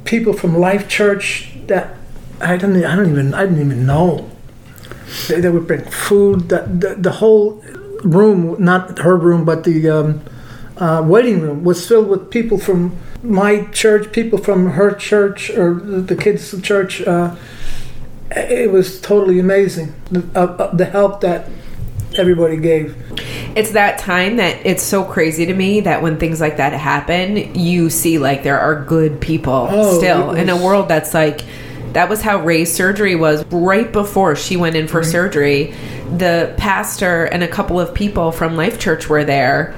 people from Life Church that I didn't I don't even I didn't even know. They, they would bring food. The, the the whole room, not her room, but the um, uh, waiting room was filled with people from my church, people from her church, or the, the kids' church. Uh, it was totally amazing. The, uh, uh, the help that everybody gave. It's that time that it's so crazy to me that when things like that happen, you see like there are good people Oh, still it in a world that's like that was how Ray's surgery was right before she went in for surgery. The pastor and a couple of people from Life Church were there.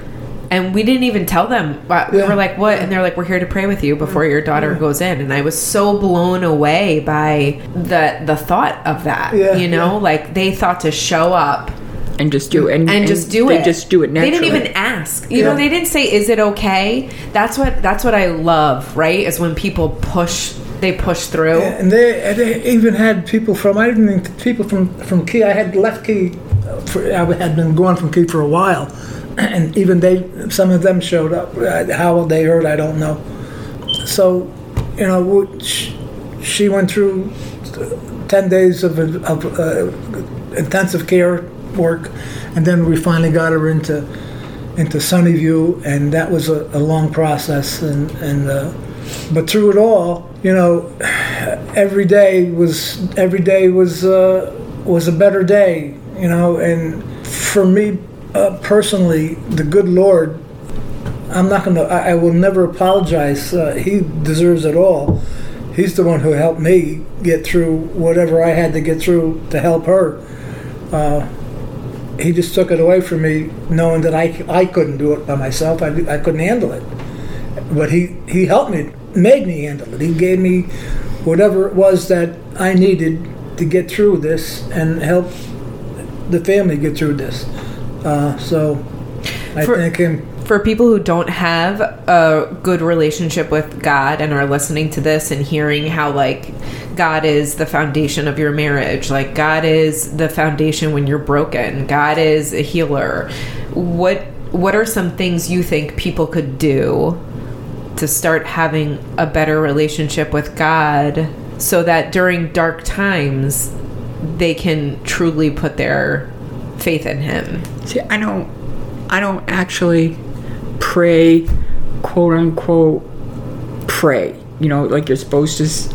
And we didn't even tell them. Uh, We Yeah. were like, "What?" And they're like, "We're here to pray with you before your daughter goes in." And I was so blown away by the the thought of that. Yeah, you know, yeah. like they thought to show up and just do it. And, and, just do they it. just do it They didn't even ask. You know, they didn't say, "Is it okay?" That's what that's what I love. Right? Is when people push, they push through. And they, they even had people from I didn't think people from from Key. I had left Key. uh, For, I had been gone from Key for a while, and even they, some of them showed up. Uh, How they heard, I don't know. So, you know, w- sh- she went through ten days of, of uh, intensive care work, and then we finally got her into into Sunnyview, and that was a, a long process. And and uh, but through it all, you know, every day was every day was uh, was a better day. You know, and for me uh, personally, the good Lord. I'm not gonna. I, I will never apologize. Uh, he deserves it all. He's the one who helped me get through whatever I had to get through to help her he just took it away from me, knowing that I, I couldn't do it by myself. I, I couldn't handle it. But he, he helped me, made me handle it. He gave me whatever it was that I needed to get through this and help the family get through this. Uh, so I For- thank him. For people who don't have a good relationship with God and are listening to this and hearing how like God is the foundation of your marriage, like God is the foundation when you're broken, God is a healer. What what are some things you think people could do to start having a better relationship with God so that during dark times they can truly put their faith in him. See, I don't, I don't actually pray, quote unquote, pray. You know, like you're supposed to. s-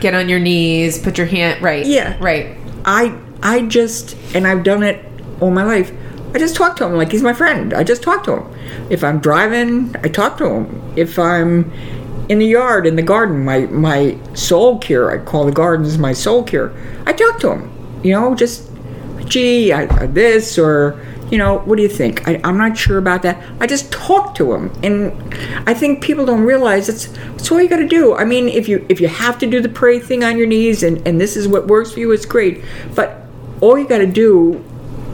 Get on your knees, put your hand right. Yeah. Right. I, I just, and I've done it all my life. I just talk to him like he's my friend. I just talk to him. If I'm driving, I talk to him. If I'm in the yard, in the garden, my my soul cure. I call the gardens my soul cure. I talk to him. You know, just gee, I, I this or you know, what do you think? I, I'm not sure about that. I just talk to him, and I think people don't realize it's it's all you got to do. I mean, if you if you have to do the pray thing on your knees, and and this is what works for you, it's great. But all you got to do,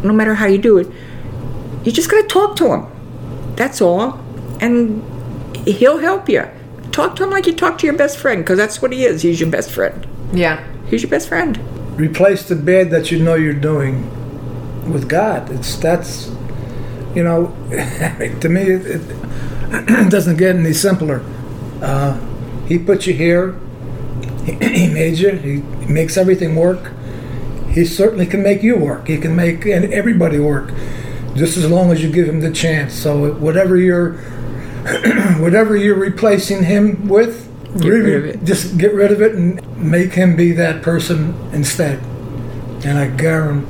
no matter how you do it, you just got to talk to him. That's all, and he'll help you. Talk to him like you talk to your best friend, because that's what he is. He's your best friend. Yeah. He's your best friend. replace the bad that you know you're doing with God. It's that's you know to me it, it doesn't get any simpler. Uh, he put you here. He, he made you. He makes everything work. He certainly can make you work. He can make and everybody work, just as long as you give him the chance. So whatever you're, whatever you're replacing him with, Get it. just get rid of it and make him be that person instead. And I guarantee,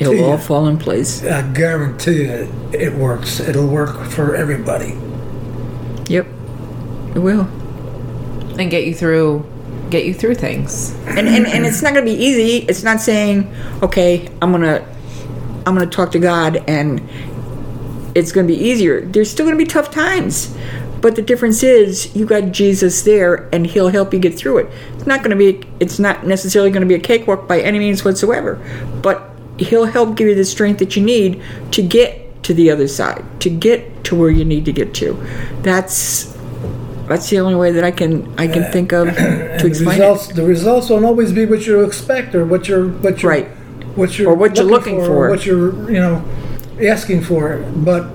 It'll all fall in place. I guarantee you, it works. It'll work for everybody. Yep, it will. And get you through get you through things. and, and and it's not going to be easy. It's not saying, okay, I'm gonna I'm gonna talk to God and it's going to be easier. There's still going to be tough times, but the difference is you got Jesus there and He'll help you get through it. It's not going to be it's not necessarily going to be a cakewalk by any means whatsoever, but He'll help give you the strength that you need to get to the other side, to get to where you need to get to. That's that's the only way that I can I can uh, think of to the explain it. results, the results won't always be what you expect or what you're, what you're, Right. what you're, Or what you're looking or for. what you're, you know, asking for. But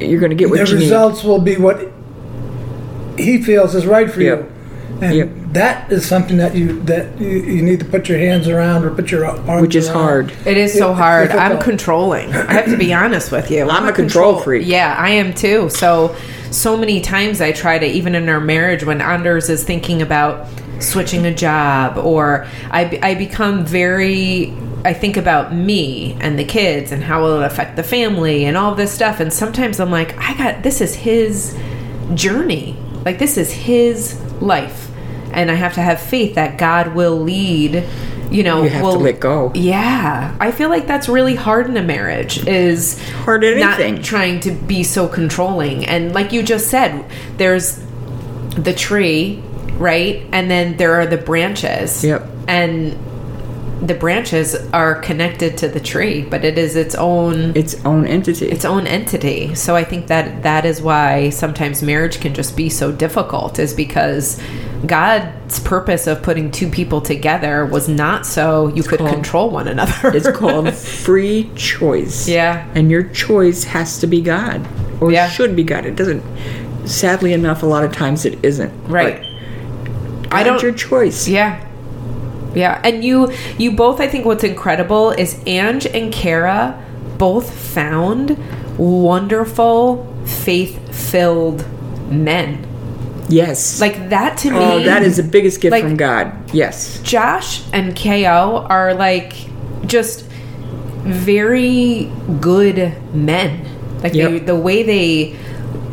You're going to get what the you need. results will be what he feels is right for Yep. you. And Yep. that is something that you that you, you need to put your hands around or put your arms around which is around. hard. It is so It's hard. I'm controlling. I have to be honest with you. I'm a control freak. Yeah, I am too. So, so many times I try to, even in our marriage, when Anders is thinking about switching a job, or I, I become very. I think about me and the kids and how will it'll affect the family and all this stuff. And sometimes I'm like, I got this is his journey. Like this is his life. And I have to have faith that God will lead, you know, You have to will let go. yeah, I feel like that's really hard in a marriage. Is Hard at not anything. trying to be so controlling, and like you just said, there's the tree, right, and then there are the branches. Yep. and the branches are connected to the tree, but it is its own Its own entity. its own entity. So I think that that is why sometimes marriage can just be so difficult is because God's purpose of putting two people together was not so you could called- control one another. it's called free choice. Yeah. And your choice has to be God. Or Yeah. should be God. It doesn't sadly enough a lot of times it isn't. Right. But I don't- your choice. Yeah. Yeah. And you you both I think what's incredible is Ange and Cara both found wonderful, faith-filled men. Yes. Like that to me Oh, that is the biggest gift like- from God. Yes. Josh and KO are like just very good men. Like they, the way they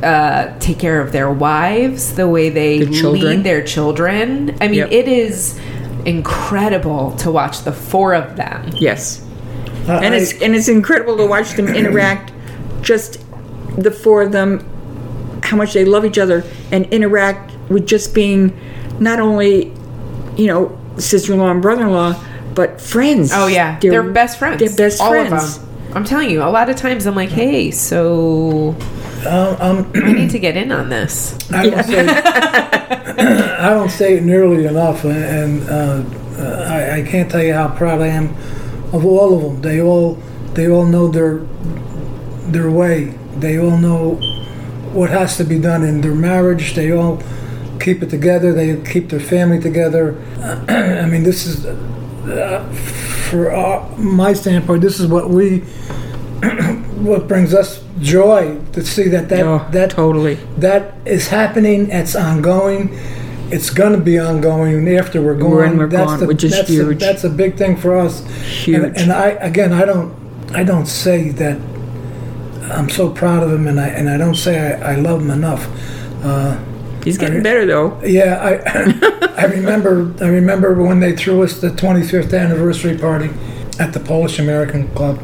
uh, take care of their wives, the way they Their lead their children. I mean, Yep. it is incredible to watch the four of them. Yes. I- and I- it's and it's incredible to watch them interact just the four of them how much they love each other and interact with just being not only you know sister-in-law and brother-in-law but friends Oh yeah, they're, best friends. they're best All friends of them. I'm telling you, a lot of times I'm like, hey, so um, um, I need to get in on this. I don't say I don't say it nearly enough, and uh, uh, I, I can't tell you how proud I am of all of them. They all they all know their their way. They all know what has to be done in their marriage. They all keep it together. They keep their family together. I mean, this is uh, for uh, my standpoint, this is what we, what brings us joy to see that that Oh, that totally. that is happening. It's ongoing. It's going to be ongoing after we're gone. When we're that's gone, the, which is that's huge. A, that's a big thing for us. Huge. And, and I again, I don't, I don't say that I'm so proud of him, and I and I don't say I, I love him enough. Uh, He's getting better though. yeah, I I remember I remember when they threw us the 25th anniversary party at the Polish American Club.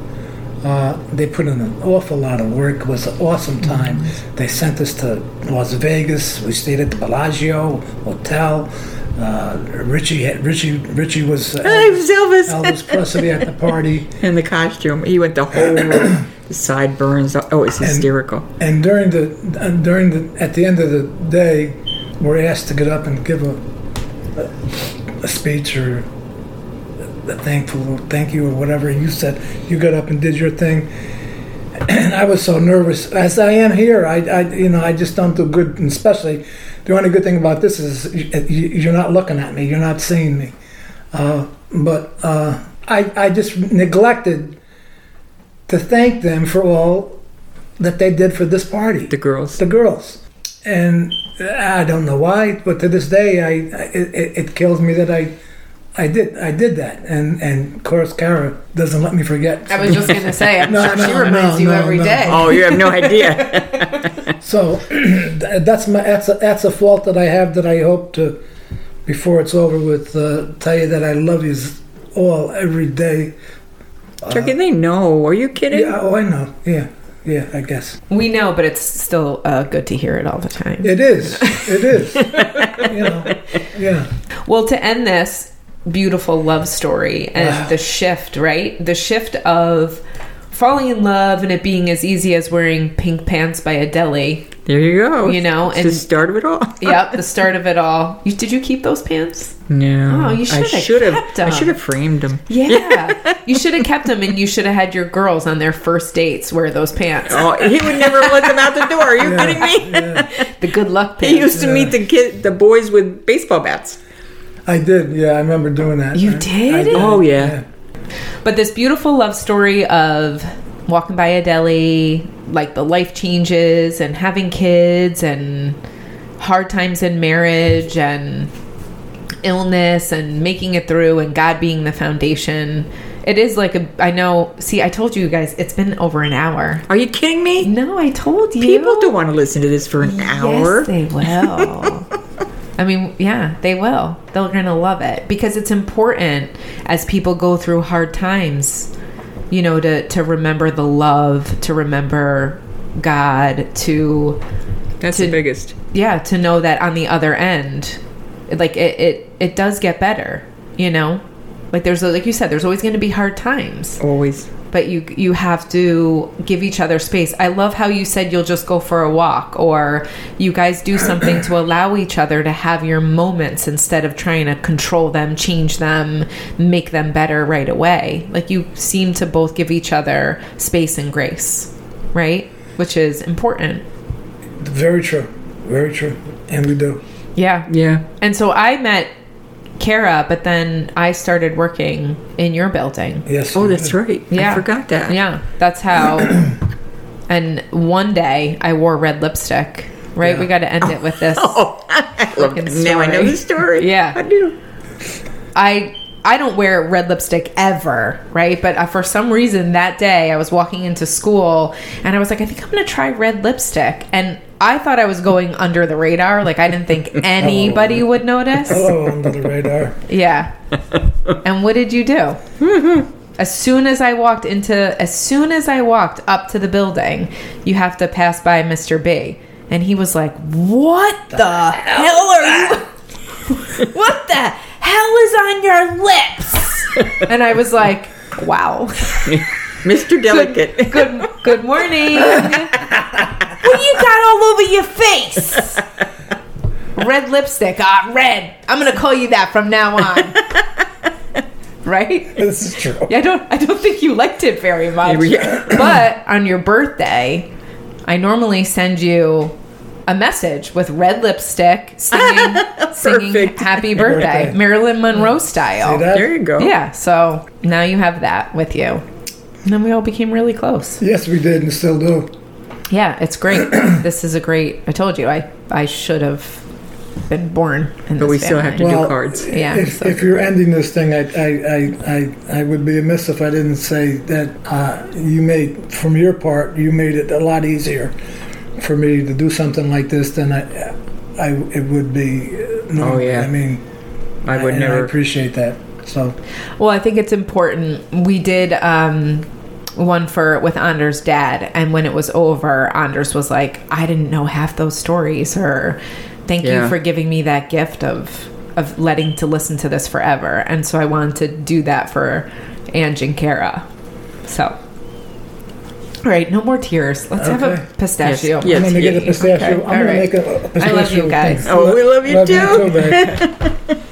Uh, they put in an awful lot of work. It was an awesome time. They sent us to Las Vegas. We stayed at the Bellagio Hotel. Uh, Richie had, Richie Richie was uh, Hey, was Elvis. Elvis Presley at the party. In the costume, he went the whole the sideburns. Oh, it's hysterical. And during the and during the at the end of the day, we're asked to get up and give a a, a speech or thankful thank you or whatever. You said you got up and did your thing, and I was so nervous as I am here. I, I you know I just don't do good, and especially the only good thing about this is you, you- you're not looking at me, you're not seeing me. Uh, but uh, I I just neglected to thank them for all that they did for this party The girls. the girls. And I don't know why, but to this day, I, I it, it kills me that I, I did I did that, and and of course, Cara doesn't let me forget. I was just gonna say, I'm No, sure she reminds no, you no, every no. day. Oh, you have no idea. So that's my that's a, that's a fault that I have that I hope to, before it's over with, uh, tell you that I love you all every day. Turkey, they know. Are you kidding? Yeah, oh, I know. Yeah, yeah, I guess We know, but it's still uh, good to hear it all the time. it is. It is. you know, yeah. Well, to end this beautiful love story and the shift, right? The shift of falling in love and it being as easy as wearing pink pants by a deli. There you go. You know, it's and- the start of it all. Yep, the start of it all. You, did you keep those pants? No. Oh, you should have should have. kept I 'em. should have framed them. Yeah. you should have kept them and you should have had your girls on their first dates wear those pants. Oh, he would never let them out the door. Are you kidding me? The good luck pants. He used to meet the kid, the boys with baseball bats. I did. Yeah, I remember doing that. You I- did? I Oh, yeah. But this beautiful love story of walking by a deli, like the life changes and having kids and hard times in marriage and illness and making it through and God being the foundation. It is like a I know, see, I told you guys it's been over an hour. Are you kidding me? No, I told you. People don't want to listen to this for an hour. Yes, they will. I mean, yeah, they will. They're going to love it because it's important as people go through hard times, you know, to to remember the love, to remember God, to That's To- the biggest. yeah, to know that on the other end, like it it it does get better, you know? Like there's like you said there's always going to be hard times Always. but you you have to give each other space. I love how you said you'll just go for a walk or you guys do something to allow each other to have your moments instead of trying to control them, change them, make them better right away. Like you seem to both give each other space and grace, right? Which is important. Very true. Very true. And we do. Yeah. Yeah. And so I met Cara, but then I started working in your building. Yes. Oh, that's right. Yeah. I forgot that. Yeah, that's how. and one day I wore red lipstick. Right, we got to end it with this. Oh, I love Fucking it. Now I know the story. Yeah. I do. I I don't wear red lipstick ever, right? But uh, for some reason that day I was walking into school and I was like, I think I'm gonna try red lipstick, and I thought I was going under the radar. Like I didn't think anybody would notice. Oh, Hello, under the radar. Yeah. and what did you do? as soon as I walked into, as soon as I walked up to the building, you have to pass by Mr. B. And he was like, What the, hell are you? what the hell is on your lips? and I was like, Wow. Mr. Delicate. Good, good morning. what do you got all over your face? Red lipstick. Ah, red. I'm gonna call you that from now on. right? This is true. Yeah, I don't. I don't think you liked it very much. Yeah. but on your birthday, I normally send you a message with red lipstick singing, singing happy birthday, Birthday. Marilyn Monroe style. See that? There you go. Yeah, so now you have that with you. And then we all became really close. Yes, we did and still do. Yeah, it's great. this is a great. I told you, I I should have been born in But this we still have to Well, do cards. Yeah, If, so- if you're ending this thing, I, I, I, I, I would be amiss if I didn't say that uh, you made, from your part, you made it a lot easier for me to do something like this than I, I it would be. uh, normally. Oh, yeah. I mean, I would I never. appreciate that. So Well, I think it's important. We did um, one for with Anders' dad, and when it was over, Anders was like, "I didn't know half those stories," or "Thank you for giving me that gift of of letting to listen to this forever." And so I wanted to do that for Ange and Cara. So, all right, no more tears. Let's have a pistachio. Yes. Yeah, I'm gonna get a pistachio. Okay, I'm all gonna right. make a, a pistachio. I love you guys. thing. Oh, we love you too. babe.